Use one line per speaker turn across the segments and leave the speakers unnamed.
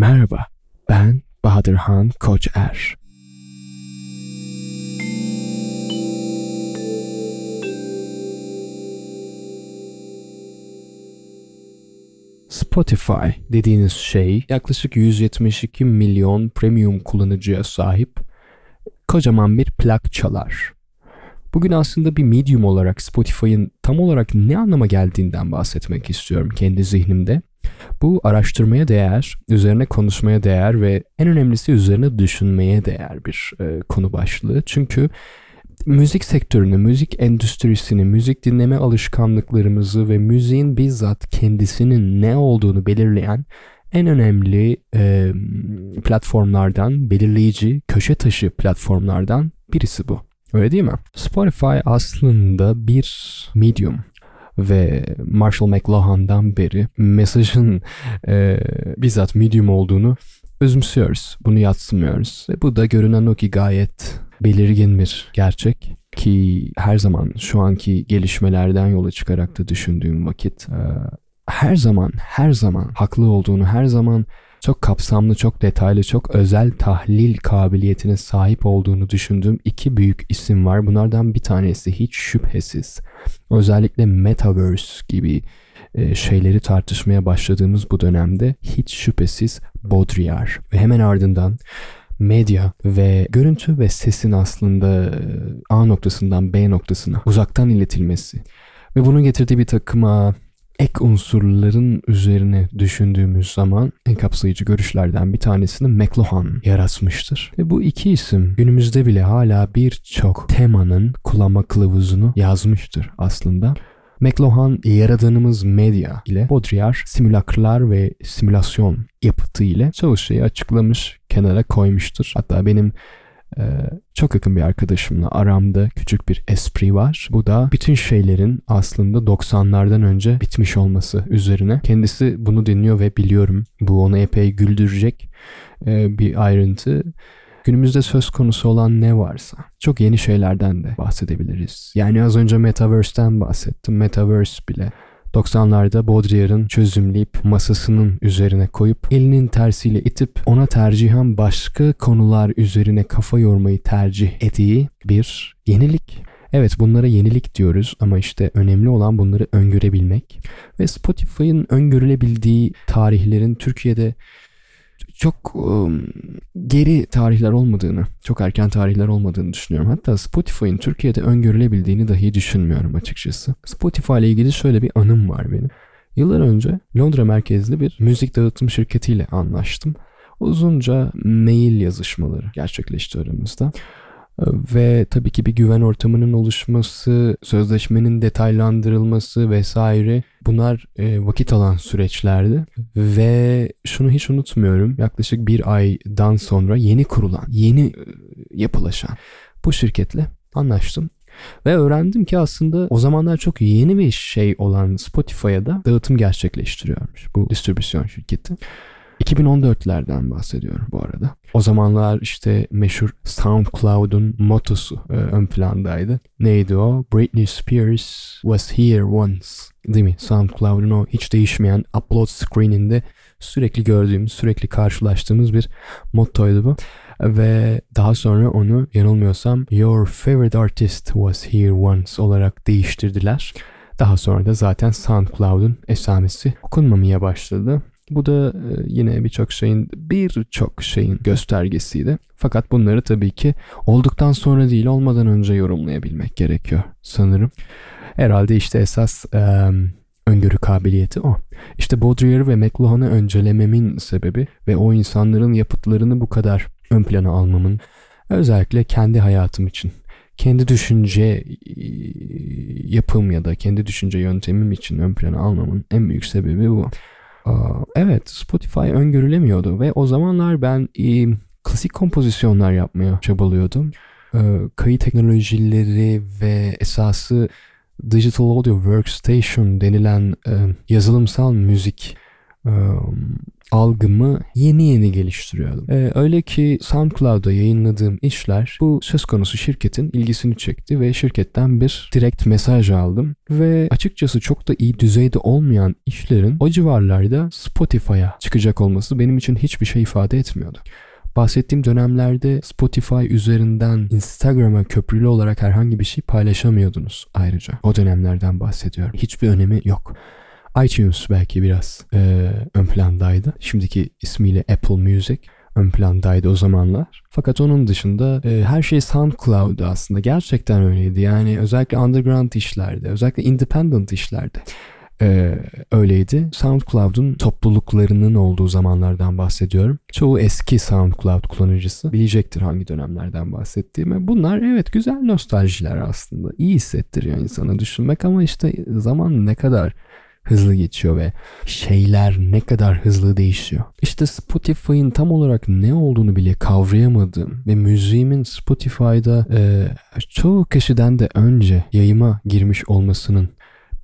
Merhaba, ben Bahadırhan Koçer. Spotify dediğiniz şey yaklaşık 172 milyon premium kullanıcıya sahip kocaman bir plak çalar. Bugün aslında bir medium olarak Spotify'ın tam olarak ne anlama geldiğinden bahsetmek istiyorum kendi zihnimde. Bu araştırmaya değer, üzerine konuşmaya değer ve en önemlisi üzerine düşünmeye değer bir e, konu başlığı. Çünkü müzik sektörünü, müzik endüstrisini, müzik dinleme alışkanlıklarımızı ve müziğin bizzat kendisinin ne olduğunu belirleyen en önemli e, platformlardan, belirleyici, köşe taşı platformlardan birisi bu. Öyle değil mi? Spotify aslında bir medium ve Marshall McLuhan'dan beri mesajın e, bizzat medium olduğunu özümsüyoruz. Bunu yatsımıyoruz. Ve bu da görünen o ki gayet belirgin bir gerçek ki her zaman şu anki gelişmelerden yola çıkarak da düşündüğüm vakit e, her zaman her zaman haklı olduğunu her zaman çok kapsamlı, çok detaylı, çok özel tahlil kabiliyetine sahip olduğunu düşündüğüm iki büyük isim var. Bunlardan bir tanesi hiç şüphesiz özellikle Metaverse gibi e, şeyleri tartışmaya başladığımız bu dönemde hiç şüphesiz Baudrillard ve hemen ardından medya ve görüntü ve sesin aslında e, A noktasından B noktasına uzaktan iletilmesi ve bunun getirdiği bir takıma ek unsurların üzerine düşündüğümüz zaman en kapsayıcı görüşlerden bir tanesini McLuhan yaratmıştır. Ve bu iki isim günümüzde bile hala birçok temanın kullanma kılavuzunu yazmıştır aslında. McLuhan yaradığımız medya ile Baudrillard simülakırlar ve simülasyon yapıtı ile şeyi açıklamış, kenara koymuştur. Hatta benim ee, çok yakın bir arkadaşımla aramda küçük bir espri var. Bu da bütün şeylerin aslında 90'lardan önce bitmiş olması üzerine. Kendisi bunu dinliyor ve biliyorum bu onu epey güldürecek ee, bir ayrıntı. Günümüzde söz konusu olan ne varsa çok yeni şeylerden de bahsedebiliriz. Yani az önce Metaverse'ten bahsettim. Metaverse bile 90'larda Baudrillard'ın çözümleyip masasının üzerine koyup elinin tersiyle itip ona tercihen başka konular üzerine kafa yormayı tercih ettiği bir yenilik. Evet bunlara yenilik diyoruz ama işte önemli olan bunları öngörebilmek ve Spotify'ın öngörülebildiği tarihlerin Türkiye'de çok um, geri tarihler olmadığını, çok erken tarihler olmadığını düşünüyorum. Hatta Spotify'ın Türkiye'de öngörülebildiğini dahi düşünmüyorum açıkçası. Spotify ile ilgili şöyle bir anım var benim. Yıllar önce Londra merkezli bir müzik dağıtım şirketiyle anlaştım. Uzunca mail yazışmaları gerçekleşti aramızda. Ve tabii ki bir güven ortamının oluşması, sözleşmenin detaylandırılması vesaire bunlar e, vakit alan süreçlerdi. Ve şunu hiç unutmuyorum yaklaşık bir aydan sonra yeni kurulan, yeni e, yapılaşan bu şirketle anlaştım. Ve öğrendim ki aslında o zamanlar çok yeni bir şey olan Spotify'a da dağıtım gerçekleştiriyormuş bu distribüsyon şirketi. 2014'lerden bahsediyorum bu arada. O zamanlar işte meşhur SoundCloud'un motosu e, ön plandaydı. Neydi o? Britney Spears was here once. Değil mi? SoundCloud'un o hiç değişmeyen upload screeninde sürekli gördüğümüz, sürekli karşılaştığımız bir mottoydu bu. Ve daha sonra onu yanılmıyorsam Your favorite artist was here once olarak değiştirdiler. Daha sonra da zaten SoundCloud'un esamesi okunmamaya başladı. Bu da e, yine birçok şeyin birçok şeyin göstergesiydi. Fakat bunları tabii ki olduktan sonra değil olmadan önce yorumlayabilmek gerekiyor sanırım. Herhalde işte esas e, öngörü kabiliyeti o. İşte Baudrillard ve McLuhan'ı öncelememin sebebi ve o insanların yapıtlarını bu kadar ön plana almamın özellikle kendi hayatım için kendi düşünce yapım ya da kendi düşünce yöntemim için ön plana almamın en büyük sebebi bu. Evet Spotify öngörülemiyordu ve o zamanlar ben klasik kompozisyonlar yapmaya çabalıyordum. E, kayıt teknolojileri ve esası Digital Audio Workstation denilen yazılımsal müzik algımı yeni yeni geliştiriyordum. Ee, öyle ki SoundCloud'da yayınladığım işler bu söz konusu şirketin ilgisini çekti ve şirketten bir direkt mesaj aldım. Ve açıkçası çok da iyi düzeyde olmayan işlerin o civarlarda Spotify'a çıkacak olması benim için hiçbir şey ifade etmiyordu. Bahsettiğim dönemlerde Spotify üzerinden Instagram'a köprülü olarak herhangi bir şey paylaşamıyordunuz ayrıca. O dönemlerden bahsediyorum. Hiçbir önemi yok iTunes belki biraz e, ön plandaydı. Şimdiki ismiyle Apple Music ön plandaydı o zamanlar. Fakat onun dışında e, her şey SoundCloud'da aslında. Gerçekten öyleydi. Yani özellikle underground işlerde, özellikle independent işlerde e, öyleydi. SoundCloud'un topluluklarının olduğu zamanlardan bahsediyorum. Çoğu eski SoundCloud kullanıcısı bilecektir hangi dönemlerden bahsettiğimi. Bunlar evet güzel nostaljiler aslında. İyi hissettiriyor insana düşünmek ama işte zaman ne kadar hızlı geçiyor ve şeyler ne kadar hızlı değişiyor. İşte Spotify'ın tam olarak ne olduğunu bile kavrayamadığım ve müziğimin Spotify'da e, çoğu kişiden de önce yayıma girmiş olmasının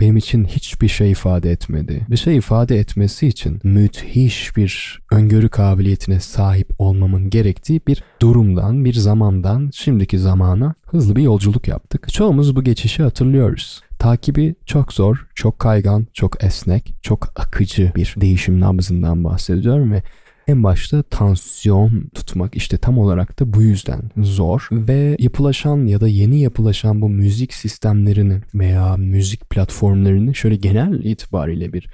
benim için hiçbir şey ifade etmedi. Bir şey ifade etmesi için müthiş bir öngörü kabiliyetine sahip olmamın gerektiği bir durumdan, bir zamandan şimdiki zamana hızlı bir yolculuk yaptık. Çoğumuz bu geçişi hatırlıyoruz. Takibi çok zor, çok kaygan, çok esnek, çok akıcı bir değişim nabzından bahsediyorum ve en başta tansiyon tutmak işte tam olarak da bu yüzden zor ve yapılaşan ya da yeni yapılaşan bu müzik sistemlerini veya müzik platformlarını şöyle genel itibariyle bir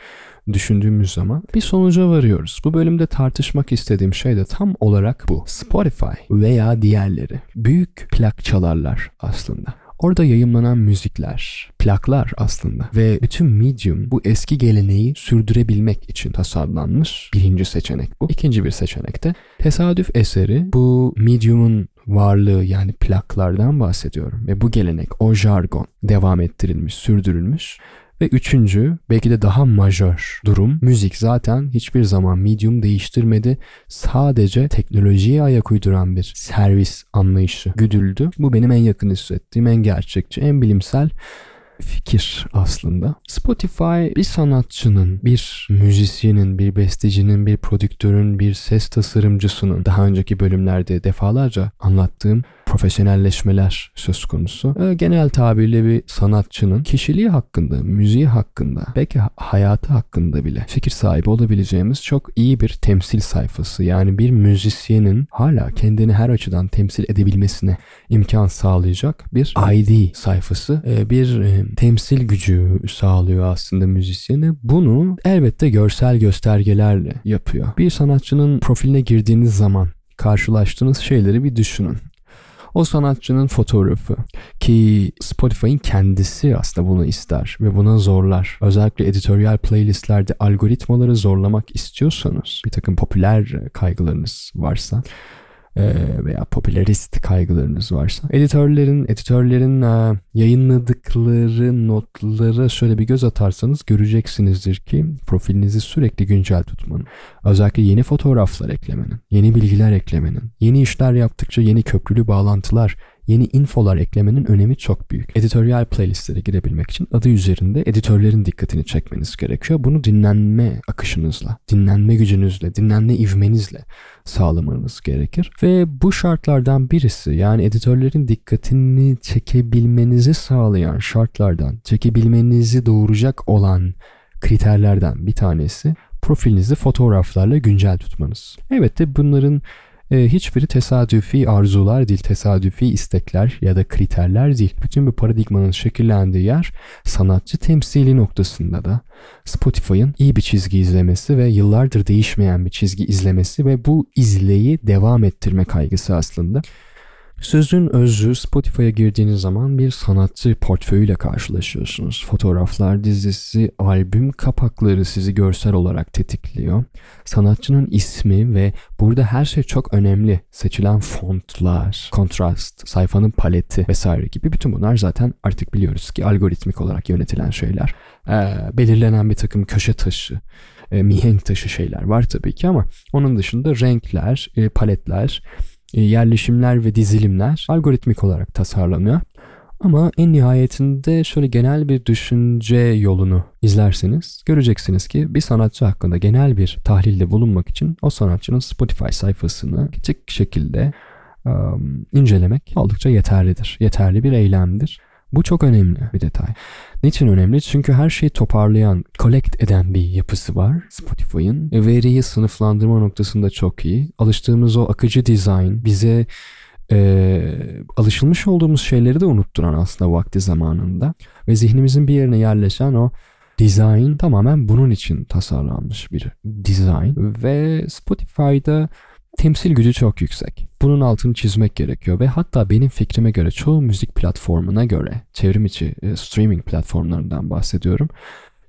düşündüğümüz zaman bir sonuca varıyoruz. Bu bölümde tartışmak istediğim şey de tam olarak bu. Spotify veya diğerleri büyük plak çalarlar aslında. Orada yayınlanan müzikler, plaklar aslında ve bütün medium bu eski geleneği sürdürebilmek için tasarlanmış birinci seçenek bu. İkinci bir seçenek de tesadüf eseri bu medium'un varlığı yani plaklardan bahsediyorum ve bu gelenek o jargon devam ettirilmiş, sürdürülmüş ve üçüncü, belki de daha majör durum, müzik zaten hiçbir zaman medium değiştirmedi. Sadece teknolojiye ayak uyduran bir servis anlayışı güdüldü. Bu benim en yakın hissettiğim, en gerçekçi, en bilimsel fikir aslında. Spotify bir sanatçının, bir müzisyenin, bir bestecinin, bir prodüktörün, bir ses tasarımcısının daha önceki bölümlerde defalarca anlattığım profesyonelleşmeler söz konusu. Ee, genel tabirle bir sanatçının kişiliği hakkında, müziği hakkında, belki hayatı hakkında bile fikir sahibi olabileceğimiz çok iyi bir temsil sayfası. Yani bir müzisyenin hala kendini her açıdan temsil edebilmesine imkan sağlayacak bir ID sayfası, ee, bir e, temsil gücü sağlıyor aslında müzisyene. Bunu elbette görsel göstergelerle yapıyor. Bir sanatçının profiline girdiğiniz zaman karşılaştığınız şeyleri bir düşünün. O sanatçının fotoğrafı ki Spotify'ın kendisi aslında bunu ister ve buna zorlar. Özellikle editoryal playlistlerde algoritmaları zorlamak istiyorsanız bir takım popüler kaygılarınız varsa veya popülerist kaygılarınız varsa. Editörlerin editörlerin e, yayınladıkları notlara şöyle bir göz atarsanız göreceksinizdir ki profilinizi sürekli güncel tutmanın özellikle yeni fotoğraflar eklemenin yeni bilgiler eklemenin yeni işler yaptıkça yeni köprülü bağlantılar yeni infolar eklemenin önemi çok büyük. Editoryal playlistlere girebilmek için adı üzerinde editörlerin dikkatini çekmeniz gerekiyor. Bunu dinlenme akışınızla, dinlenme gücünüzle, dinlenme ivmenizle sağlamanız gerekir. Ve bu şartlardan birisi yani editörlerin dikkatini çekebilmenizi sağlayan şartlardan, çekebilmenizi doğuracak olan kriterlerden bir tanesi profilinizi fotoğraflarla güncel tutmanız. Evet de bunların e, hiçbiri tesadüfi arzular değil, tesadüfi istekler ya da kriterler değil. Bütün bu paradigmanın şekillendiği yer sanatçı temsili noktasında da Spotify'ın iyi bir çizgi izlemesi ve yıllardır değişmeyen bir çizgi izlemesi ve bu izleyi devam ettirme kaygısı aslında. Sözün özü Spotify'a girdiğiniz zaman bir sanatçı portföyüyle karşılaşıyorsunuz. Fotoğraflar dizisi, albüm kapakları sizi görsel olarak tetikliyor. Sanatçının ismi ve burada her şey çok önemli. Seçilen fontlar, kontrast, sayfanın paleti vesaire gibi bütün bunlar zaten artık biliyoruz ki algoritmik olarak yönetilen şeyler. Ee, belirlenen bir takım köşe taşı, e, mihenk taşı şeyler var tabii ki ama onun dışında renkler, e, paletler, yerleşimler ve dizilimler algoritmik olarak tasarlanıyor. Ama en nihayetinde şöyle genel bir düşünce yolunu izlerseniz göreceksiniz ki bir sanatçı hakkında genel bir tahlilde bulunmak için o sanatçının Spotify sayfasını küçük şekilde um, incelemek oldukça yeterlidir. Yeterli bir eylemdir. Bu çok önemli bir detay. Niçin önemli? Çünkü her şeyi toparlayan, collect eden bir yapısı var Spotify'ın. Veriyi sınıflandırma noktasında çok iyi. Alıştığımız o akıcı design bize e, alışılmış olduğumuz şeyleri de unutturan aslında vakti zamanında. Ve zihnimizin bir yerine yerleşen o design tamamen bunun için tasarlanmış bir design. Ve Spotify'da temsil gücü çok yüksek. Bunun altını çizmek gerekiyor ve hatta benim fikrime göre çoğu müzik platformuna göre, çevrim içi e, streaming platformlarından bahsediyorum.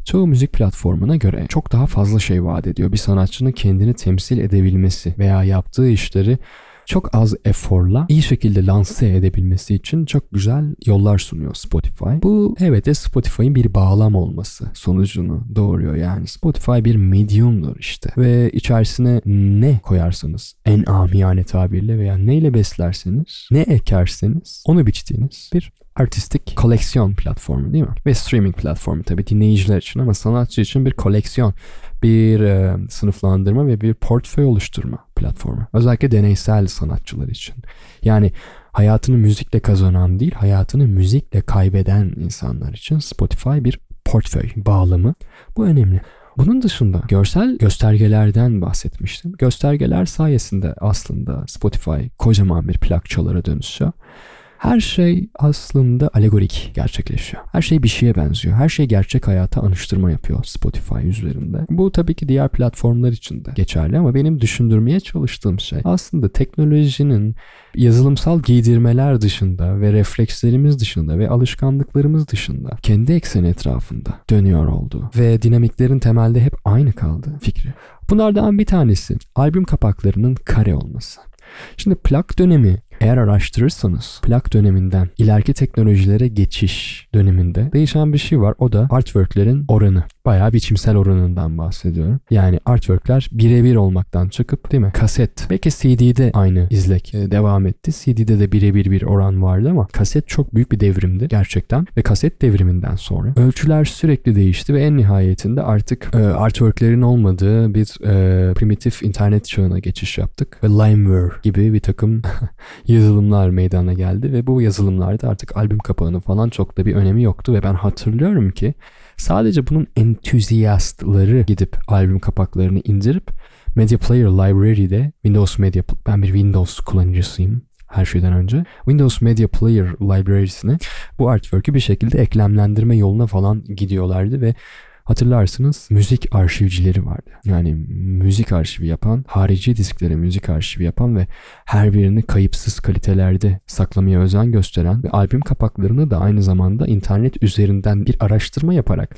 Çoğu müzik platformuna göre çok daha fazla şey vaat ediyor. Bir sanatçının kendini temsil edebilmesi veya yaptığı işleri çok az eforla iyi şekilde lanse edebilmesi için çok güzel yollar sunuyor Spotify. Bu evet de Spotify'ın bir bağlam olması sonucunu doğuruyor. Yani Spotify bir mediumdur işte. Ve içerisine ne koyarsanız en amiyane tabirle veya neyle beslerseniz, ne ekerseniz onu biçtiğiniz bir artistik koleksiyon platformu değil mi? Ve streaming platformu tabii dinleyiciler için ama sanatçı için bir koleksiyon, bir e, sınıflandırma ve bir portföy oluşturma platformu. Özellikle deneysel sanatçılar için. Yani hayatını müzikle kazanan değil, hayatını müzikle kaybeden insanlar için Spotify bir portföy bağlamı. Bu önemli. Bunun dışında görsel göstergelerden bahsetmiştim. Göstergeler sayesinde aslında Spotify kocaman bir plakçalara dönüşüyor. Her şey aslında alegorik gerçekleşiyor. Her şey bir şeye benziyor. Her şey gerçek hayata anıştırma yapıyor Spotify üzerinde. Bu tabii ki diğer platformlar için de geçerli ama benim düşündürmeye çalıştığım şey aslında teknolojinin yazılımsal giydirmeler dışında ve reflekslerimiz dışında ve alışkanlıklarımız dışında kendi ekseni etrafında dönüyor olduğu ve dinamiklerin temelde hep aynı kaldığı fikri. Bunlardan bir tanesi albüm kapaklarının kare olması. Şimdi plak dönemi eğer araştırırsanız plak döneminden ileriki teknolojilere geçiş döneminde değişen bir şey var. O da artworklerin oranı. Bayağı biçimsel oranından bahsediyorum. Yani artworkler birebir olmaktan çıkıp değil mi? Kaset. Belki CD'de aynı izlek e, devam etti. CD'de de birebir bir oran vardı ama kaset çok büyük bir devrimdi gerçekten. Ve kaset devriminden sonra ölçüler sürekli değişti ve en nihayetinde artık e, artworklerin olmadığı bir e, primitif internet çağına geçiş yaptık. Ve Limeware gibi bir takım yazılımlar meydana geldi ve bu yazılımlarda artık albüm kapağının falan çok da bir önemi yoktu ve ben hatırlıyorum ki sadece bunun entüziyastları gidip albüm kapaklarını indirip Media Player Library'de Windows Media ben bir Windows kullanıcısıyım her şeyden önce. Windows Media Player Library'sine bu artwork'ü bir şekilde eklemlendirme yoluna falan gidiyorlardı ve Hatırlarsınız müzik arşivcileri vardı. Yani müzik arşivi yapan, harici disklere müzik arşivi yapan ve her birini kayıpsız kalitelerde saklamaya özen gösteren ve albüm kapaklarını da aynı zamanda internet üzerinden bir araştırma yaparak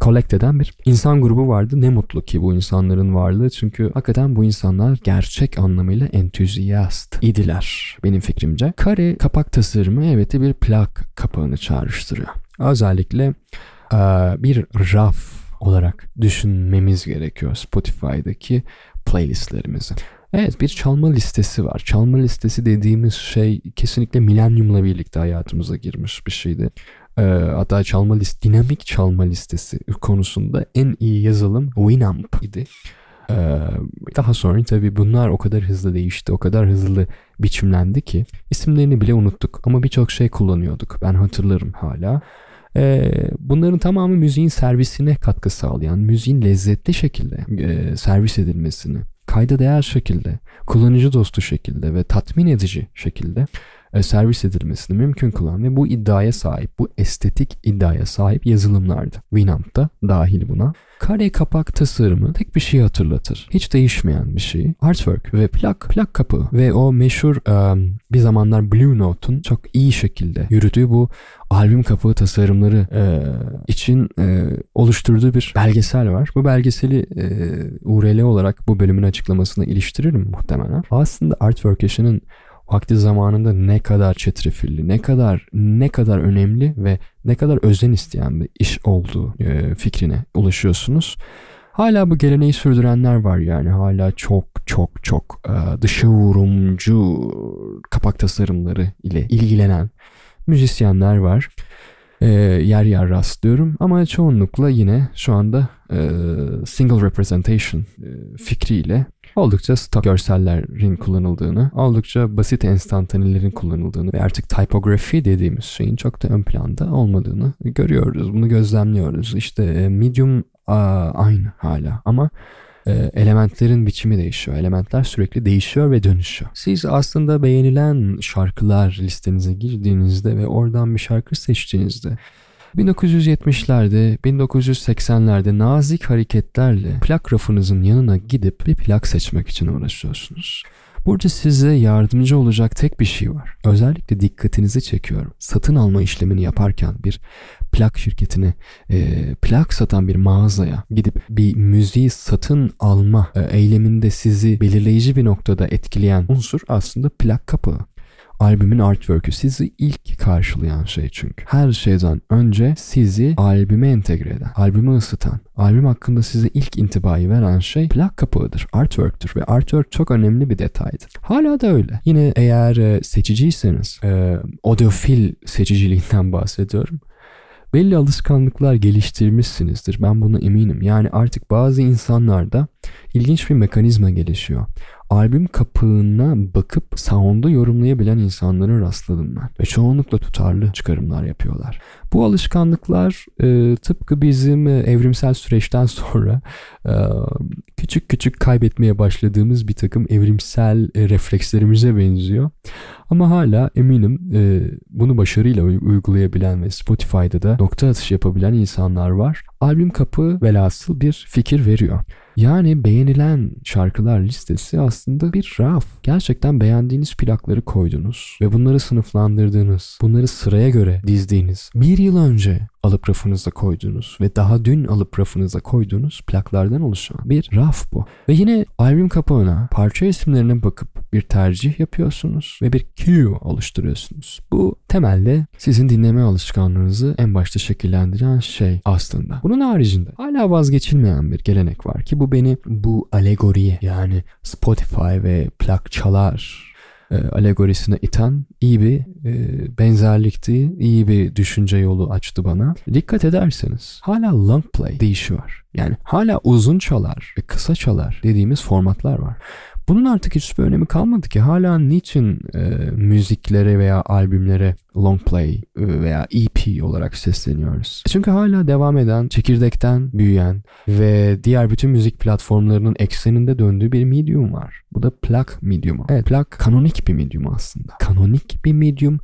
collect eden bir insan grubu vardı. Ne mutlu ki bu insanların varlığı çünkü hakikaten bu insanlar gerçek anlamıyla entüziyast idiler benim fikrimce. Kare kapak tasarımı evet bir plak kapağını çağrıştırıyor. Özellikle bir raf olarak düşünmemiz gerekiyor Spotify'daki playlistlerimizi. Evet bir çalma listesi var. Çalma listesi dediğimiz şey kesinlikle milenyumla birlikte hayatımıza girmiş bir şeydi. Ee, hatta çalma list, dinamik çalma listesi konusunda en iyi yazılım Winamp idi. Ee, daha sonra tabii bunlar o kadar hızlı değişti, o kadar hızlı biçimlendi ki isimlerini bile unuttuk ama birçok şey kullanıyorduk. Ben hatırlarım hala. Ee, bunların tamamı müziğin servisine katkı sağlayan, müziğin lezzetli şekilde e, servis edilmesini, kayda değer şekilde, kullanıcı dostu şekilde ve tatmin edici şekilde e, servis edilmesini mümkün kılan ve bu iddiaya sahip, bu estetik iddiaya sahip yazılımlardı. Winamp da dahil buna. Kare kapak tasarımı tek bir şey hatırlatır. Hiç değişmeyen bir şey. Artwork ve plak, plak kapı ve o meşhur um, bir zamanlar Blue Note'un çok iyi şekilde yürüdüğü bu albüm kapağı tasarımları e, için e, oluşturduğu bir belgesel var. Bu belgeseli e, URL olarak bu bölümün açıklamasına iliştiririm muhtemelen. Aslında artwork işinin vakti zamanında ne kadar çetrefilli, ne kadar ne kadar önemli ve ne kadar özen isteyen bir iş olduğu e, fikrine ulaşıyorsunuz. Hala bu geleneği sürdürenler var yani hala çok çok çok e, dışa vurumcu kapak tasarımları ile ilgilenen müzisyenler var. Ee, yer yer rastlıyorum ama çoğunlukla yine şu anda e, single representation e, fikriyle oldukça stock görsellerin kullanıldığını, oldukça basit enstantanelerin kullanıldığını ve artık typography dediğimiz şeyin çok da ön planda olmadığını görüyoruz. Bunu gözlemliyoruz. İşte e, medium aynı hala ama e, elementlerin biçimi değişiyor. Elementler sürekli değişiyor ve dönüşüyor. Siz aslında beğenilen şarkılar listenize girdiğinizde ve oradan bir şarkı seçtiğinizde 1970'lerde, 1980'lerde nazik hareketlerle plak rafınızın yanına gidip bir plak seçmek için uğraşıyorsunuz. Burada size yardımcı olacak tek bir şey var. Özellikle dikkatinizi çekiyorum. Satın alma işlemini yaparken bir plak şirketine, e, plak satan bir mağazaya gidip bir müziği satın alma e, eyleminde sizi belirleyici bir noktada etkileyen unsur aslında plak kapağı albümün artwork'ü sizi ilk karşılayan şey çünkü. Her şeyden önce sizi albüme entegre eden, albümü ısıtan, albüm hakkında size ilk intibayı veren şey plak kapağıdır, artwork'tür ve artwork çok önemli bir detaydır. Hala da öyle. Yine eğer e, seçiciyseniz, e, audiofil seçiciliğinden bahsediyorum belli alışkanlıklar geliştirmişsinizdir. Ben buna eminim. Yani artık bazı insanlarda ilginç bir mekanizma gelişiyor albüm kapağına bakıp sound'u yorumlayabilen insanlara rastladım ben. Ve çoğunlukla tutarlı çıkarımlar yapıyorlar. Bu alışkanlıklar e, tıpkı bizim e, evrimsel süreçten sonra e, küçük küçük kaybetmeye başladığımız bir takım evrimsel e, reflekslerimize benziyor. Ama hala eminim e, bunu başarıyla uygulayabilen ve Spotify'da da nokta atışı yapabilen insanlar var. Albüm kapı velhasıl bir fikir veriyor. Yani beğenilen şarkılar listesi aslında bir raf. Gerçekten beğendiğiniz plakları koydunuz ve bunları sınıflandırdığınız, bunları sıraya göre dizdiğiniz, bir yıl önce alıp rafınıza koyduğunuz ve daha dün alıp rafınıza koyduğunuz plaklardan oluşan bir raf bu. Ve yine albüm kapağına parça isimlerine bakıp bir tercih yapıyorsunuz ve bir queue oluşturuyorsunuz. Bu temelde sizin dinleme alışkanlığınızı en başta şekillendiren şey aslında. Bunun haricinde hala vazgeçilmeyen bir gelenek var ki bu beni bu alegoriye yani Spotify ve plak çalar e, alegorisine iten iyi bir e, benzerlikti, iyi bir düşünce yolu açtı bana. Dikkat ederseniz hala long play deyişi var. Yani hala uzun çalar ve kısa çalar dediğimiz formatlar var. Bunun artık hiçbir önemi kalmadı ki hala niçin e, müziklere veya albümlere long play e, veya EP olarak sesleniyoruz. Çünkü hala devam eden, çekirdekten büyüyen ve diğer bütün müzik platformlarının ekseninde döndüğü bir medium var. Bu da plak mediumu. Evet plak kanonik bir medium aslında. Kanonik bir medium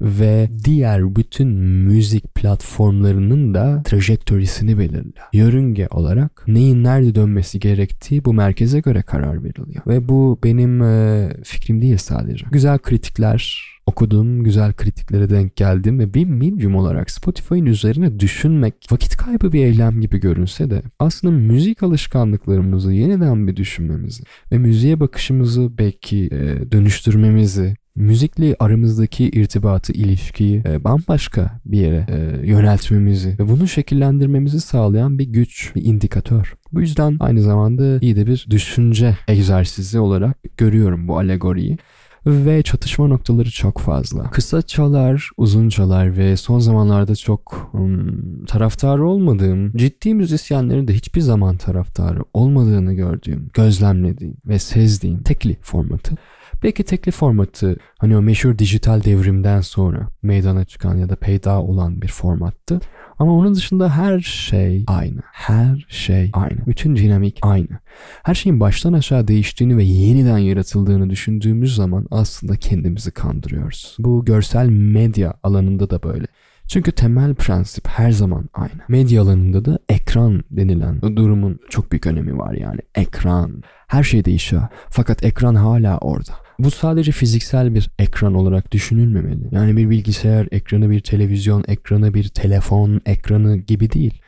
ve diğer bütün müzik platformlarının da trajektörisini belirliyor. Yörünge olarak neyin nerede dönmesi gerektiği bu merkeze göre karar veriliyor. Ve bu benim e, fikrim değil sadece. Güzel kritikler okudum, güzel kritiklere denk geldim ve bir medium olarak Spotify'ın üzerine düşünmek vakit kaybı bir eylem gibi görünse de aslında müzik alışkanlıklarımızı yeniden bir düşünmemizi ve müziğe bakışımızı belki e, dönüştürmemizi müzikle aramızdaki irtibatı, ilişkiyi e, bambaşka bir yere e, yöneltmemizi ve bunu şekillendirmemizi sağlayan bir güç, bir indikatör. Bu yüzden aynı zamanda iyi de bir düşünce egzersizi olarak görüyorum bu alegoriyi ve çatışma noktaları çok fazla. Kısa çalar, uzun çalar ve son zamanlarda çok um, taraftarı olmadığım, ciddi müzisyenlerin de hiçbir zaman taraftarı olmadığını gördüğüm, gözlemlediğim ve sezdiğim tekli formatı Belki tekli formatı hani o meşhur dijital devrimden sonra meydana çıkan ya da peyda olan bir formattı. Ama onun dışında her şey aynı. Her şey aynı. Bütün dinamik aynı. Her şeyin baştan aşağı değiştiğini ve yeniden yaratıldığını düşündüğümüz zaman aslında kendimizi kandırıyoruz. Bu görsel medya alanında da böyle. Çünkü temel prensip her zaman aynı. Medya alanında da ekran denilen durumun çok büyük önemi var yani. Ekran. Her şey değişiyor. Fakat ekran hala orada. Bu sadece fiziksel bir ekran olarak düşünülmemeli. Yani bir bilgisayar ekranı, bir televizyon ekranı, bir telefon ekranı gibi değil.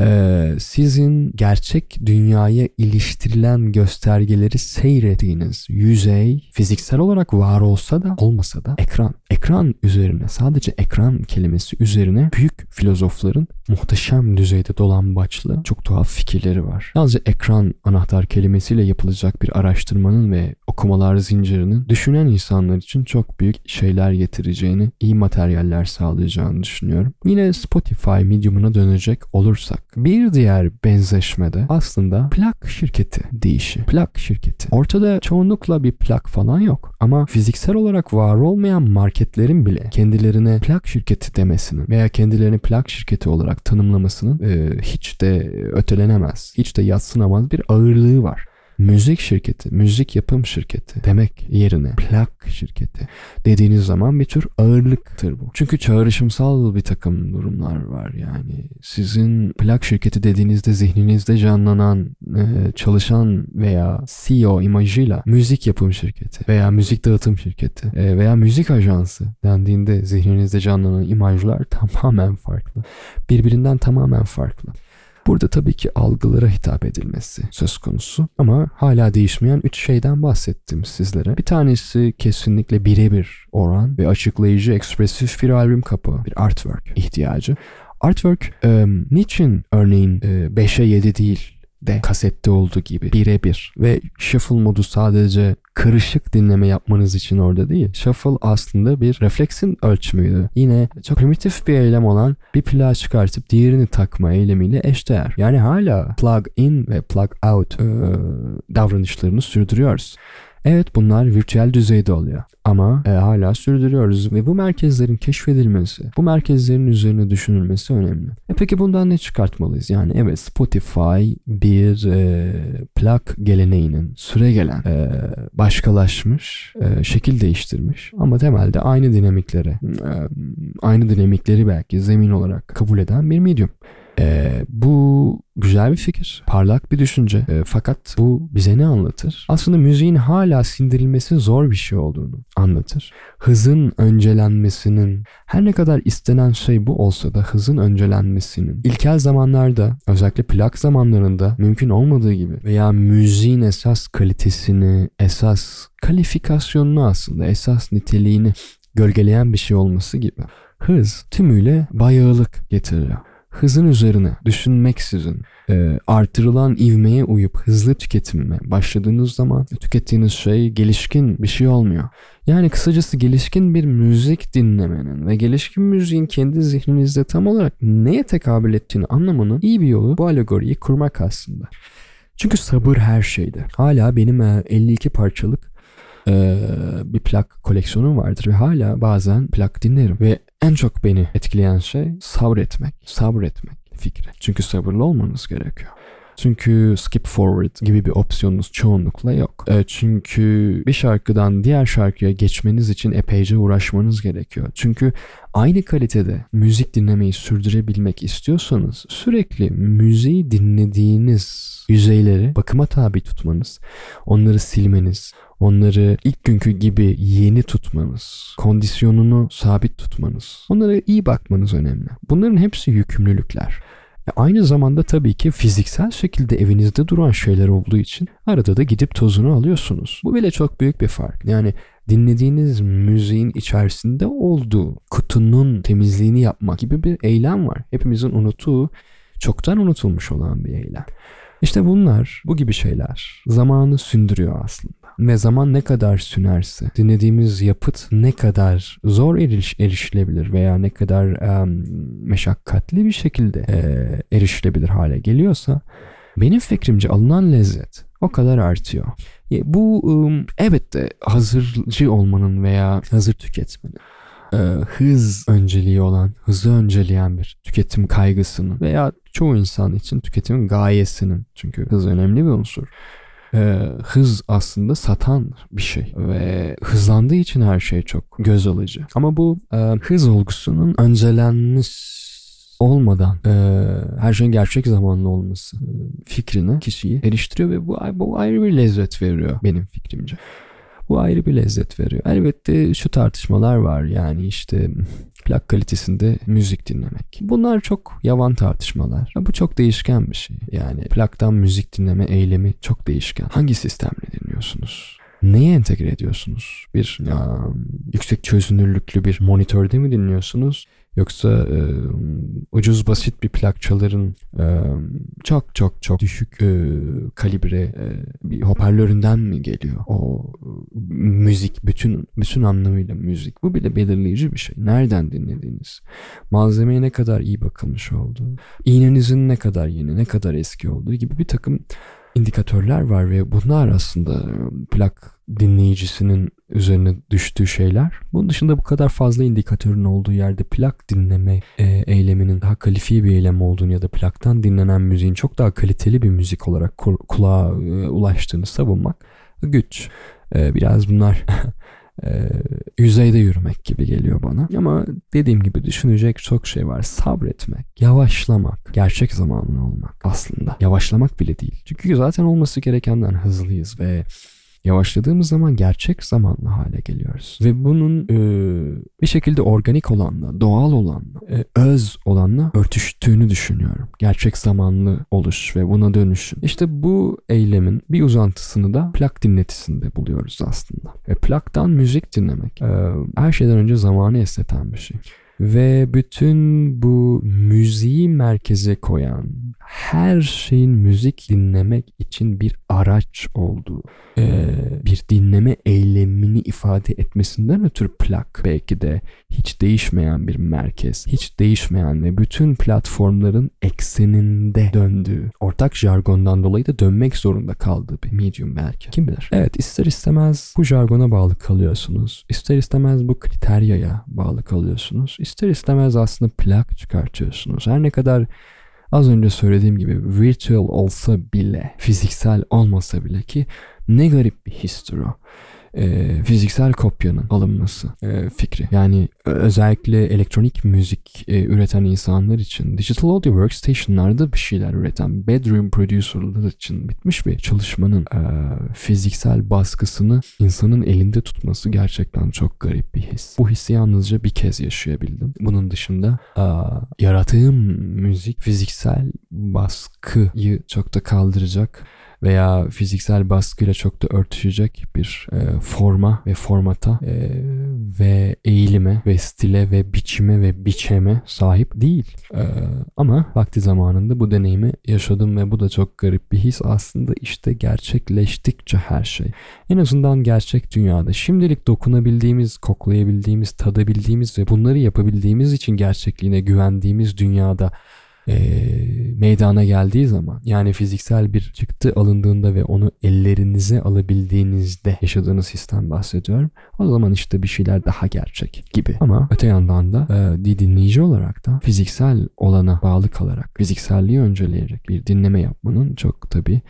Ee, sizin gerçek dünyaya iliştirilen göstergeleri seyrettiğiniz yüzey fiziksel olarak var olsa da olmasa da ekran. Ekran üzerine sadece ekran kelimesi üzerine büyük filozofların muhteşem düzeyde dolambaçlı çok tuhaf fikirleri var. Yalnızca ekran anahtar kelimesiyle yapılacak bir araştırmanın ve okumalar zincirinin düşünen insanlar için çok büyük şeyler getireceğini, iyi materyaller sağlayacağını düşünüyorum. Yine Spotify Medium'una dönecek olursak bir diğer benzeşmede aslında plak şirketi değişi. Plak şirketi. Ortada çoğunlukla bir plak falan yok ama fiziksel olarak var olmayan marketlerin bile kendilerine plak şirketi demesinin veya kendilerini plak şirketi olarak tanımlamasının e, hiç de ötelenemez, hiç de yatsınamaz bir ağırlığı var müzik şirketi, müzik yapım şirketi demek yerine plak şirketi dediğiniz zaman bir tür ağırlıktır bu. Çünkü çağrışımsal bir takım durumlar var yani. Sizin plak şirketi dediğinizde zihninizde canlanan e, çalışan veya CEO imajıyla müzik yapım şirketi veya müzik dağıtım şirketi e, veya müzik ajansı dendiğinde zihninizde canlanan imajlar tamamen farklı. Birbirinden tamamen farklı. Burada tabii ki algılara hitap edilmesi söz konusu ama hala değişmeyen üç şeyden bahsettim sizlere. Bir tanesi kesinlikle birebir oran ve açıklayıcı ekspresif bir albüm kapağı, bir artwork ihtiyacı. Artwork e, niçin örneğin e, 5'e 7 değil de kasette olduğu gibi birebir ve shuffle modu sadece karışık dinleme yapmanız için orada değil. Shuffle aslında bir refleksin ölçümüydü. Yine çok primitif bir eylem olan bir plağı çıkartıp diğerini takma eylemiyle eşdeğer. Yani hala plug in ve plug out e, davranışlarını sürdürüyoruz. Evet bunlar virtüel düzeyde oluyor ama e, hala sürdürüyoruz ve bu merkezlerin keşfedilmesi, bu merkezlerin üzerine düşünülmesi önemli. E peki bundan ne çıkartmalıyız? Yani evet Spotify bir e, plak geleneğinin süre gelen e, başkalaşmış, e, şekil değiştirmiş ama temelde aynı dinamikleri, e, aynı dinamikleri belki zemin olarak kabul eden bir medium. E, bu güzel bir fikir, parlak bir düşünce. E, fakat bu bize ne anlatır? Aslında müziğin hala sindirilmesi zor bir şey olduğunu anlatır. Hızın öncelenmesinin, her ne kadar istenen şey bu olsa da hızın öncelenmesinin ilkel zamanlarda, özellikle plak zamanlarında mümkün olmadığı gibi veya müziğin esas kalitesini, esas kalifikasyonunu aslında, esas niteliğini gölgeleyen bir şey olması gibi. Hız tümüyle bayağılık getiriyor hızın üzerine düşünmeksizin e, artırılan ivmeye uyup hızlı tüketime başladığınız zaman tükettiğiniz şey gelişkin bir şey olmuyor. Yani kısacası gelişkin bir müzik dinlemenin ve gelişkin müziğin kendi zihninizde tam olarak neye tekabül ettiğini anlamanın iyi bir yolu bu alegoriyi kurmak aslında. Çünkü sabır her şeyde. Hala benim 52 parçalık e, bir plak koleksiyonum vardır ve hala bazen plak dinlerim ve en çok beni etkileyen şey sabretmek, sabretmek fikri. Çünkü sabırlı olmanız gerekiyor. Çünkü skip forward gibi bir opsiyonunuz çoğunlukla yok. E, çünkü bir şarkıdan diğer şarkıya geçmeniz için epeyce uğraşmanız gerekiyor. Çünkü aynı kalitede müzik dinlemeyi sürdürebilmek istiyorsanız sürekli müziği dinlediğiniz yüzeyleri bakıma tabi tutmanız, onları silmeniz, onları ilk günkü gibi yeni tutmanız, kondisyonunu sabit tutmanız, onlara iyi bakmanız önemli. Bunların hepsi yükümlülükler. Aynı zamanda tabii ki fiziksel şekilde evinizde duran şeyler olduğu için arada da gidip tozunu alıyorsunuz. Bu bile çok büyük bir fark. Yani dinlediğiniz müziğin içerisinde olduğu kutunun temizliğini yapmak gibi bir eylem var. Hepimizin unuttuğu, çoktan unutulmuş olan bir eylem. İşte bunlar, bu gibi şeyler zamanı sündürüyor aslında. Ve zaman ne kadar sünerse, dinlediğimiz yapıt ne kadar zor eriş, erişilebilir veya ne kadar um, meşakkatli bir şekilde e, erişilebilir hale geliyorsa, benim fikrimce alınan lezzet o kadar artıyor. Bu evet de hazırcı olmanın veya hazır tüketmenin e, hız önceliği olan, hızı önceleyen bir tüketim kaygısının veya çoğu insan için tüketimin gayesinin çünkü hız önemli bir unsur. E, hız aslında satan bir şey ve hızlandığı için her şey çok göz alıcı. Ama bu e, hız olgusunun öncelenmiş olmadan e, her şeyin gerçek zamanlı olması e, fikrine kişiyi eriştiriyor ve bu, bu ayrı bir lezzet veriyor benim fikrimce. Bu ayrı bir lezzet veriyor. Elbette şu tartışmalar var yani işte plak kalitesinde müzik dinlemek. Bunlar çok yavan tartışmalar. Bu çok değişken bir şey. Yani plaktan müzik dinleme eylemi çok değişken. Hangi sistemle dinliyorsunuz? Neye entegre ediyorsunuz? Bir ya, yüksek çözünürlüklü bir monitörde mi dinliyorsunuz? Yoksa e, ucuz basit bir plakçaların e, çok çok çok düşük e, kalibre e, bir hoparlöründen mi geliyor? O e, müzik bütün bütün anlamıyla müzik. Bu bile belirleyici bir şey. Nereden dinlediğiniz, malzemeye ne kadar iyi bakılmış olduğu, iğnenizin ne kadar yeni, ne kadar eski olduğu gibi bir takım indikatörler var ve bunlar aslında plak dinleyicisinin üzerine düştüğü şeyler. Bunun dışında bu kadar fazla indikatörün olduğu yerde plak dinleme e, eyleminin daha kalifiye bir eylem olduğunu ya da plaktan dinlenen müziğin çok daha kaliteli bir müzik olarak kulağa e, ulaştığını savunmak güç. E, biraz bunlar e, yüzeyde yürümek gibi geliyor bana. Ama dediğim gibi düşünecek çok şey var. Sabretmek, yavaşlamak, gerçek zamanlı olmak aslında. Yavaşlamak bile değil. Çünkü zaten olması gerekenden hızlıyız ve yavaşladığımız zaman gerçek zamanlı hale geliyoruz. Ve bunun e, bir şekilde organik olanla, doğal olanla, e, öz olanla örtüştüğünü düşünüyorum. Gerçek zamanlı oluş ve buna dönüşüm. İşte bu eylemin bir uzantısını da plak dinletisinde buluyoruz aslında. Ve plaktan müzik dinlemek e, her şeyden önce zamanı esneten bir şey. Ve bütün bu müziği merkeze koyan, her şeyin müzik dinlemek için bir araç olduğu, e, bir dinleme eylemini ifade etmesinden ötürü plak belki de hiç değişmeyen bir merkez, hiç değişmeyen ve bütün platformların ekseninde döndüğü, ortak jargondan dolayı da dönmek zorunda kaldığı bir medium belki. Kim bilir? Evet ister istemez bu jargona bağlı kalıyorsunuz. İster istemez bu kriteryaya bağlı kalıyorsunuz. İster istemez aslında plak çıkartıyorsunuz. Her ne kadar az önce söylediğim gibi virtual olsa bile, fiziksel olmasa bile ki ne garip bir histir o e, fiziksel kopyanın alınması e, fikri. Yani özellikle elektronik müzik e, üreten insanlar için digital audio workstation'larda bir şeyler üreten bedroom producer'lar için bitmiş bir çalışmanın e, fiziksel baskısını insanın elinde tutması gerçekten çok garip bir his. Bu hissi yalnızca bir kez yaşayabildim. Bunun dışında e, yarattığım müzik fiziksel baskıyı çok da kaldıracak veya fiziksel baskıyla çok da örtüşecek bir e, forma ve formata e, ve eğilime ve stile ve biçime ve biçeme sahip değil. E, ama vakti zamanında bu deneyimi yaşadım ve bu da çok garip bir his. Aslında işte gerçekleştikçe her şey. En azından gerçek dünyada şimdilik dokunabildiğimiz, koklayabildiğimiz, tadabildiğimiz ve bunları yapabildiğimiz için gerçekliğine güvendiğimiz dünyada e, meydana geldiği zaman yani fiziksel bir çıktı alındığında ve onu ellerinize alabildiğinizde yaşadığınız sistem bahsediyorum. O zaman işte bir şeyler daha gerçek gibi. Ama öte yandan da e, dinleyici olarak da fiziksel olana bağlı kalarak, fizikselliği önceleyerek bir dinleme yapmanın çok tabii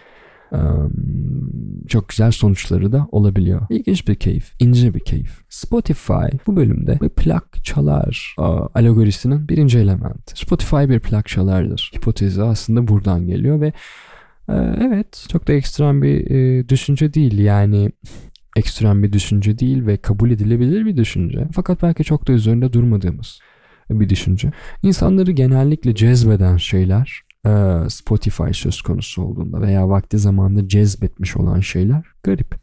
çok güzel sonuçları da olabiliyor. İlginç bir keyif, ince bir keyif. Spotify bu bölümde bir plak çalar alegorisinin birinci elementi. Spotify bir plak çalardır. Hipotezi aslında buradan geliyor ve evet çok da ekstrem bir düşünce değil yani ekstrem bir düşünce değil ve kabul edilebilir bir düşünce. Fakat belki çok da üzerinde durmadığımız bir düşünce. İnsanları genellikle cezbeden şeyler Spotify söz konusu olduğunda veya vakti zamanında cezbetmiş olan şeyler garip.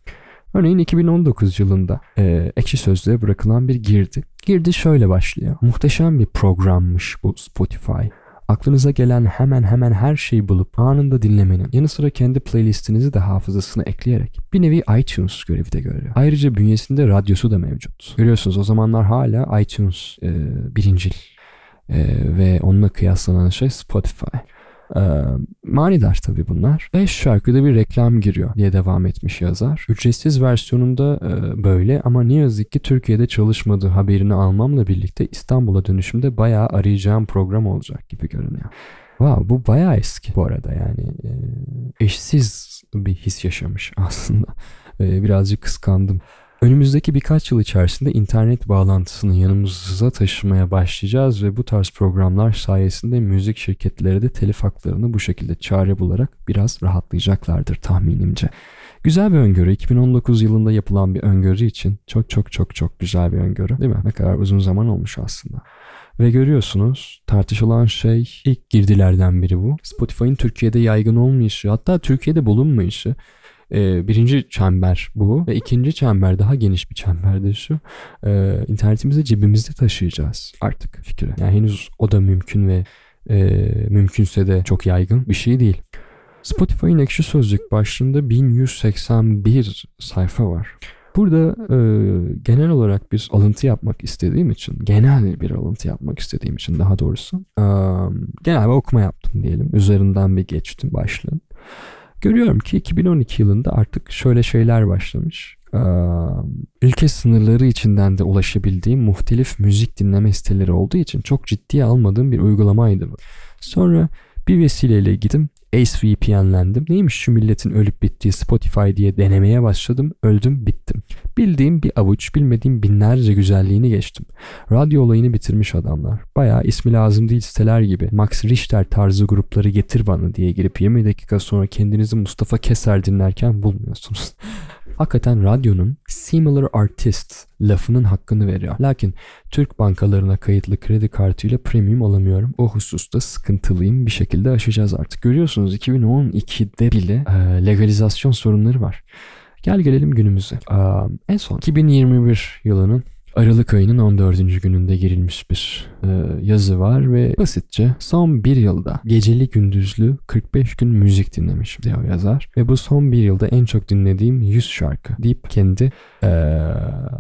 Örneğin 2019 yılında e, Ekşi Sözlüğe bırakılan bir girdi. Girdi şöyle başlıyor. Muhteşem bir programmış bu Spotify. Aklınıza gelen hemen hemen her şeyi bulup anında dinlemenin yanı sıra kendi playlistinizi de hafızasına ekleyerek bir nevi iTunes görevi de görüyor. Ayrıca bünyesinde radyosu da mevcut. Görüyorsunuz o zamanlar hala iTunes e, birincil e, ve onunla kıyaslanan şey Spotify. Ee, manidar tabii bunlar. 5 şarkıda bir reklam giriyor diye devam etmiş yazar. Ücretsiz versiyonunda e, böyle ama ne yazık ki Türkiye'de çalışmadığı haberini almamla birlikte İstanbul'a dönüşümde bayağı arayacağım program olacak gibi görünüyor. Wow, bu bayağı eski bu arada yani e, eşsiz bir his yaşamış aslında. E, birazcık kıskandım. Önümüzdeki birkaç yıl içerisinde internet bağlantısını yanımıza taşımaya başlayacağız ve bu tarz programlar sayesinde müzik şirketleri de telif haklarını bu şekilde çare bularak biraz rahatlayacaklardır tahminimce. Güzel bir öngörü. 2019 yılında yapılan bir öngörü için çok çok çok çok güzel bir öngörü değil mi? Ne kadar uzun zaman olmuş aslında. Ve görüyorsunuz tartışılan şey ilk girdilerden biri bu. Spotify'ın Türkiye'de yaygın olmayışı hatta Türkiye'de bulunmayışı E, birinci çember bu ve ikinci çember daha geniş bir çember şu. E, internetimizi cebimizde taşıyacağız artık fikri. Yani henüz o da mümkün ve e, mümkünse de çok yaygın bir şey değil. Spotify'ın ekşi sözlük başlığında 1181 sayfa var. Burada e, genel olarak bir alıntı yapmak istediğim için, genel bir alıntı yapmak istediğim için daha doğrusu e, genel bir okuma yaptım diyelim. Üzerinden bir geçtim başlığın. Görüyorum ki 2012 yılında artık şöyle şeyler başlamış. Ee, ülke sınırları içinden de ulaşabildiğim muhtelif müzik dinleme siteleri olduğu için çok ciddiye almadığım bir uygulamaydı bu. Sonra bir vesileyle gittim Ace VPN'lendim. Neymiş şu milletin ölüp bittiği Spotify diye denemeye başladım. Öldüm bittim. Bildiğim bir avuç bilmediğim binlerce güzelliğini geçtim. Radyo olayını bitirmiş adamlar. Baya ismi lazım değil siteler gibi. Max Richter tarzı grupları getir bana diye girip 20 dakika sonra kendinizi Mustafa Keser dinlerken bulmuyorsunuz. hakikaten radyonun similar artist lafının hakkını veriyor. Lakin Türk bankalarına kayıtlı kredi kartıyla premium alamıyorum. O hususta sıkıntılıyım bir şekilde aşacağız artık. Görüyorsunuz 2012'de bile e, legalizasyon sorunları var. Gel gelelim günümüze. E, en son 2021 yılının Aralık ayının 14. gününde girilmiş bir e, yazı var ve basitçe son bir yılda geceli gündüzlü 45 gün müzik dinlemiş diyor yazar. Ve bu son bir yılda en çok dinlediğim 100 şarkı deyip kendi e,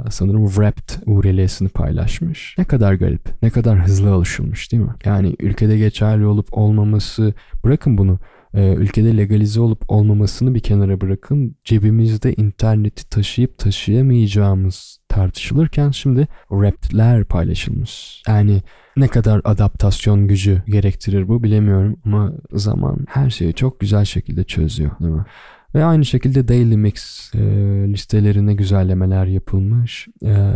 sanırım Wrapped URL'sini paylaşmış. Ne kadar garip, ne kadar hızlı alışılmış değil mi? Yani ülkede geçerli olup olmaması bırakın bunu e, ülkede legalize olup olmamasını bir kenara bırakın cebimizde interneti taşıyıp taşıyamayacağımız tartışılırken şimdi rapler paylaşılmış. Yani ne kadar adaptasyon gücü gerektirir bu bilemiyorum ama zaman her şeyi çok güzel şekilde çözüyor değil mi? Ve aynı şekilde Daily Mix e, listelerine güzellemeler yapılmış. E,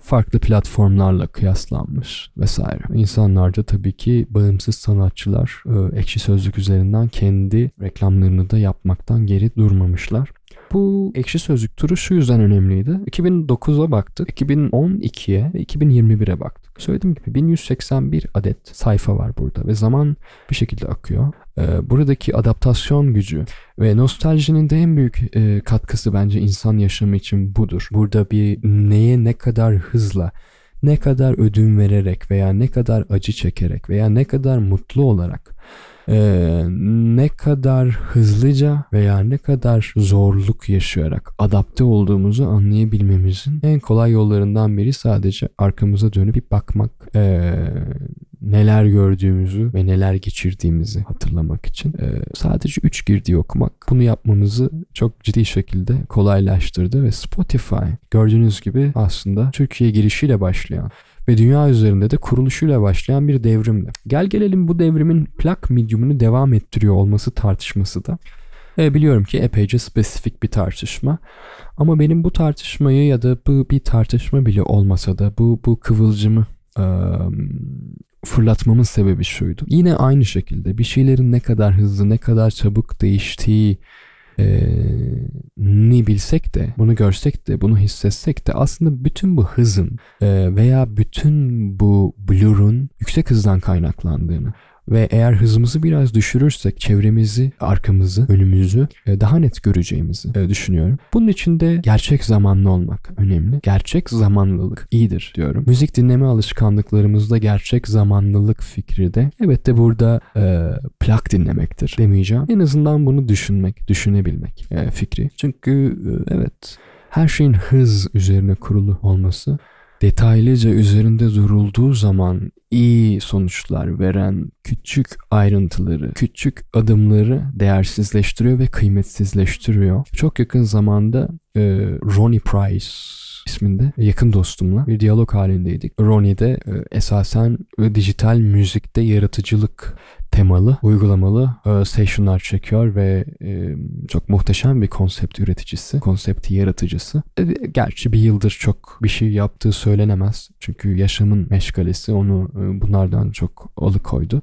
farklı platformlarla kıyaslanmış vesaire. İnsanlar da tabii ki bağımsız sanatçılar e, ekşi sözlük üzerinden kendi reklamlarını da yapmaktan geri durmamışlar. Bu ekşi sözlük turu şu yüzden önemliydi. 2009'a baktık, 2012'ye ve 2021'e baktık. Söylediğim gibi 1181 adet sayfa var burada ve zaman bir şekilde akıyor. Ee, buradaki adaptasyon gücü ve nostaljinin de en büyük e, katkısı bence insan yaşamı için budur. Burada bir neye ne kadar hızla ne kadar ödün vererek veya ne kadar acı çekerek veya ne kadar mutlu olarak e, ne kadar hızlıca veya ne kadar zorluk yaşayarak adapte olduğumuzu anlayabilmemizin en kolay yollarından biri sadece arkamıza dönüp bir bakmak. E, neler gördüğümüzü ve neler geçirdiğimizi hatırlamak için e, sadece 3 girdiği okumak bunu yapmamızı çok ciddi şekilde kolaylaştırdı ve Spotify gördüğünüz gibi aslında Türkiye girişiyle başlayan ve dünya üzerinde de kuruluşuyla başlayan bir devrimdi. Gel gelelim bu devrimin plak mediumunu devam ettiriyor olması tartışması da. E, biliyorum ki epeyce spesifik bir tartışma. Ama benim bu tartışmayı ya da bu bir tartışma bile olmasa da bu bu kıvılcımı e, fırlatmamın sebebi şuydu. Yine aynı şekilde bir şeylerin ne kadar hızlı, ne kadar çabuk değiştiği e, ni bilsek de, bunu görsek de, bunu hissetsek de aslında bütün bu hızın e, veya bütün bu blur'un yüksek hızdan kaynaklandığını ve eğer hızımızı biraz düşürürsek çevremizi, arkamızı, önümüzü e, daha net göreceğimizi e, düşünüyorum. Bunun için de gerçek zamanlı olmak önemli. Gerçek zamanlılık iyidir diyorum. Müzik dinleme alışkanlıklarımızda gerçek zamanlılık fikri de evet de burada e, plak dinlemektir demeyeceğim. En azından bunu düşünmek, düşünebilmek e, fikri. Çünkü e, evet her şeyin hız üzerine kurulu olması detaylıca üzerinde durulduğu zaman iyi sonuçlar veren küçük ayrıntıları, küçük adımları değersizleştiriyor ve kıymetsizleştiriyor. Çok yakın zamanda e, Ronnie Price isminde yakın dostumla bir diyalog halindeydik. Ronnie de e, esasen e, dijital müzikte yaratıcılık temalı, uygulamalı e, session'lar çekiyor ve e, çok muhteşem bir konsept üreticisi, konsepti yaratıcısı. E, gerçi bir yıldır çok bir şey yaptığı söylenemez. Çünkü yaşamın meşgalesi onu e, bunlardan çok alıkoydu.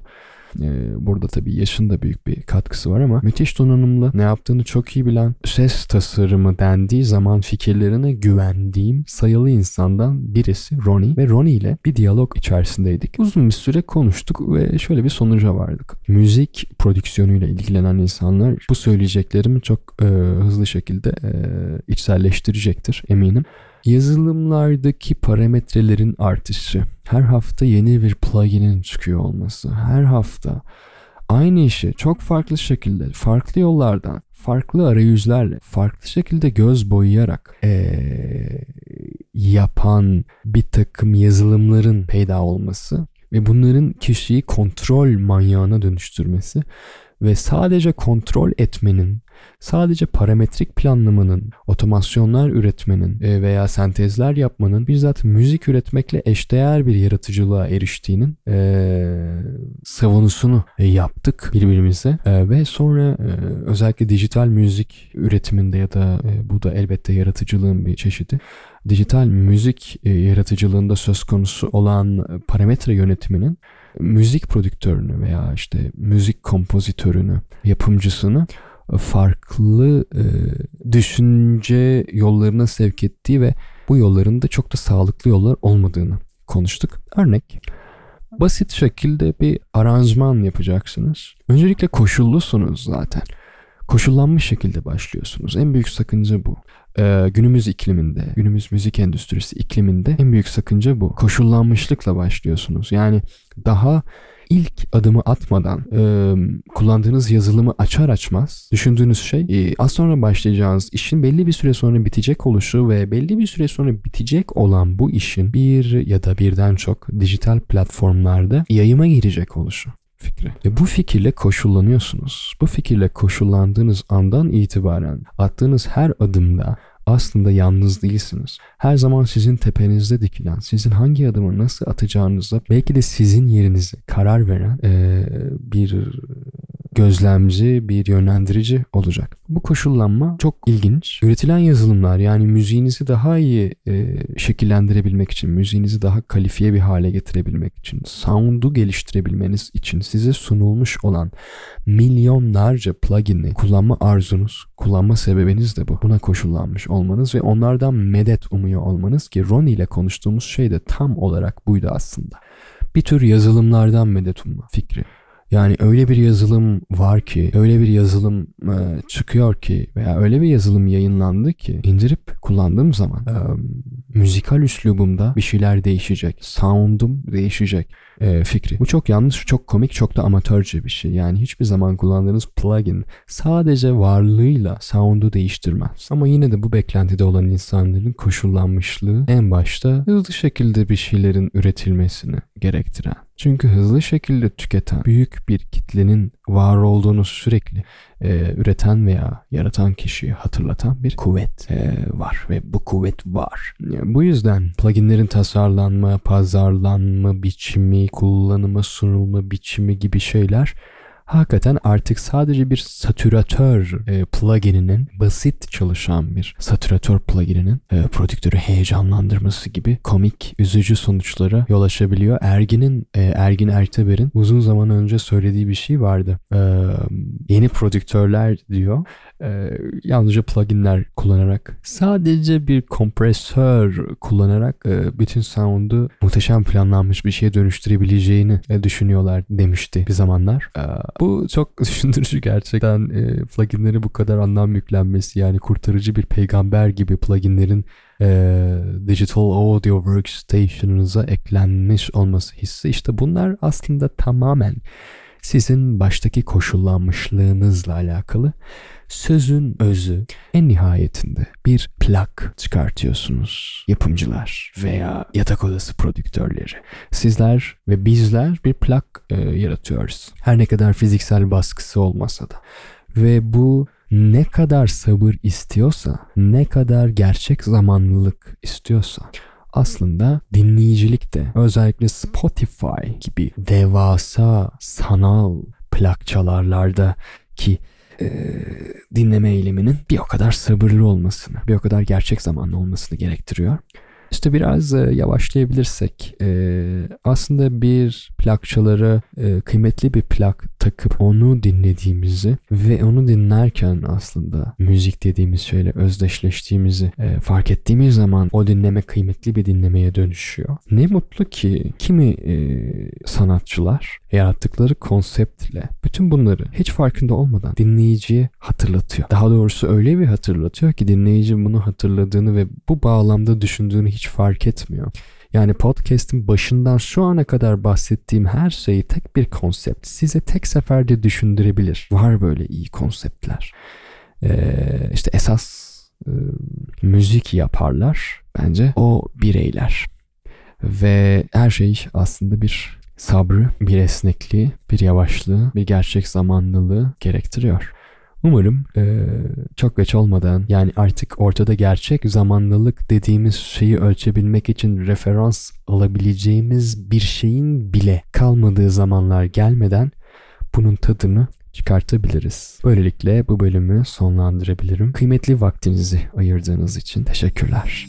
Ee, burada tabii yaşın da büyük bir katkısı var ama müthiş donanımlı, ne yaptığını çok iyi bilen, ses tasarımı dendiği zaman fikirlerine güvendiğim sayılı insandan birisi Ronnie ve Ronnie ile bir diyalog içerisindeydik. Uzun bir süre konuştuk ve şöyle bir sonuca vardık. Müzik prodüksiyonuyla ilgilenen insanlar bu söyleyeceklerimi çok e, hızlı şekilde e, içselleştirecektir eminim. Yazılımlardaki parametrelerin artışı, her hafta yeni bir plugin'in çıkıyor olması, her hafta. Aynı işi çok farklı şekilde, farklı yollardan, farklı arayüzlerle, farklı şekilde göz boyayarak ee, yapan bir takım yazılımların peyda olması ve bunların kişiyi kontrol manyağına dönüştürmesi ve sadece kontrol etmenin, sadece parametrik planlamanın, otomasyonlar üretmenin e, veya sentezler yapmanın bizzat müzik üretmekle eşdeğer bir yaratıcılığa eriştiğinin e, savunusunu yaptık birbirimize. E, ve sonra e, özellikle dijital müzik üretiminde ya da e, bu da elbette yaratıcılığın bir çeşidi. Dijital müzik e, yaratıcılığında söz konusu olan parametre yönetiminin müzik prodüktörünü veya işte müzik kompozitörünü, yapımcısını farklı e, düşünce yollarına sevk ettiği ve bu yolların da çok da sağlıklı yollar olmadığını konuştuk. Örnek basit şekilde bir aranjman yapacaksınız. Öncelikle koşullusunuz zaten. Koşullanmış şekilde başlıyorsunuz. En büyük sakınca bu e, günümüz ikliminde, günümüz müzik endüstrisi ikliminde en büyük sakınca bu. Koşullanmışlıkla başlıyorsunuz. Yani daha ilk adımı atmadan e, kullandığınız yazılımı açar açmaz düşündüğünüz şey e, az sonra başlayacağınız işin belli bir süre sonra bitecek oluşu ve belli bir süre sonra bitecek olan bu işin bir ya da birden çok dijital platformlarda yayıma girecek oluşu fikri. Ve bu fikirle koşullanıyorsunuz. Bu fikirle koşullandığınız andan itibaren attığınız her adımda aslında yalnız değilsiniz. Her zaman sizin tepenizde dikilen, sizin hangi adımı nasıl atacağınıza belki de sizin yerinize karar veren ee, bir gözlemci, bir yönlendirici olacak. Bu koşullanma çok ilginç. Üretilen yazılımlar yani müziğinizi daha iyi e, şekillendirebilmek için, müziğinizi daha kalifiye bir hale getirebilmek için, sound'u geliştirebilmeniz için size sunulmuş olan milyonlarca plugin'i kullanma arzunuz, kullanma sebebiniz de bu. Buna koşullanmış olmanız ve onlardan medet umuyor olmanız ki Ronnie ile konuştuğumuz şey de tam olarak buydu aslında. Bir tür yazılımlardan medet umma fikri. Yani öyle bir yazılım var ki, öyle bir yazılım e, çıkıyor ki veya öyle bir yazılım yayınlandı ki indirip kullandığım zaman e, müzikal üslubumda bir şeyler değişecek. Sound'um değişecek e, fikri. Bu çok yanlış, çok komik, çok da amatörce bir şey. Yani hiçbir zaman kullandığınız plugin sadece varlığıyla sound'u değiştirmez. Ama yine de bu beklentide olan insanların koşullanmışlığı en başta hızlı şekilde bir şeylerin üretilmesini gerektiren. Çünkü hızlı şekilde tüketen büyük bir kitlenin var olduğunu sürekli e, üreten veya yaratan kişiyi hatırlatan bir kuvvet e, var ve bu kuvvet var. Yani bu yüzden pluginlerin tasarlanma, pazarlanma biçimi, kullanıma sunulma biçimi gibi şeyler hakikaten artık sadece bir satüratör e, plugininin basit çalışan bir satüratör plugininin e, prodüktörü heyecanlandırması gibi komik, üzücü sonuçlara yol açabiliyor. Ergin'in, e, Ergin Erteber'in uzun zaman önce söylediği bir şey vardı. E, yeni prodüktörler diyor e, yalnızca pluginler kullanarak sadece bir kompresör kullanarak e, bütün sound'u muhteşem planlanmış bir şeye dönüştürebileceğini e, düşünüyorlar demişti bir zamanlar. E, bu çok düşündürücü gerçekten e, pluginleri bu kadar anlam yüklenmesi yani kurtarıcı bir peygamber gibi pluginlerin e, Digital Audio Workstation'ınıza eklenmiş olması hissi işte bunlar aslında tamamen sizin baştaki koşullanmışlığınızla alakalı sözün özü en nihayetinde bir plak çıkartıyorsunuz yapımcılar veya yatak odası prodüktörleri. Sizler ve bizler bir plak e, yaratıyoruz. Her ne kadar fiziksel baskısı olmasa da. Ve bu ne kadar sabır istiyorsa, ne kadar gerçek zamanlılık istiyorsa aslında dinleyicilik de özellikle Spotify gibi devasa sanal plak çalarlarda ki e, dinleme eyleminin bir o kadar sabırlı olmasını, bir o kadar gerçek zamanlı olmasını gerektiriyor. İşte biraz e, yavaşlayabilirsek e, aslında bir plakçalara e, kıymetli bir plak takıp onu dinlediğimizi ve onu dinlerken aslında müzik dediğimiz şeyle özdeşleştiğimizi e, fark ettiğimiz zaman o dinleme kıymetli bir dinlemeye dönüşüyor. Ne mutlu ki kimi e, sanatçılar yarattıkları konseptle bütün bunları hiç farkında olmadan dinleyiciye hatırlatıyor. Daha doğrusu öyle bir hatırlatıyor ki dinleyici bunu hatırladığını ve bu bağlamda düşündüğünü hiç fark etmiyor. Yani podcast'in başından şu ana kadar bahsettiğim her şeyi tek bir konsept size tek seferde düşündürebilir. Var böyle iyi konseptler. Ee, işte esas e, müzik yaparlar bence o bireyler. Ve her şey aslında bir sabrı, bir esnekliği, bir yavaşlığı, bir gerçek zamanlılığı gerektiriyor. Umarım e, çok geç olmadan yani artık ortada gerçek zamanlılık dediğimiz şeyi ölçebilmek için referans alabileceğimiz bir şeyin bile kalmadığı zamanlar gelmeden bunun tadını çıkartabiliriz. Böylelikle bu bölümü sonlandırabilirim. Kıymetli vaktinizi ayırdığınız için teşekkürler.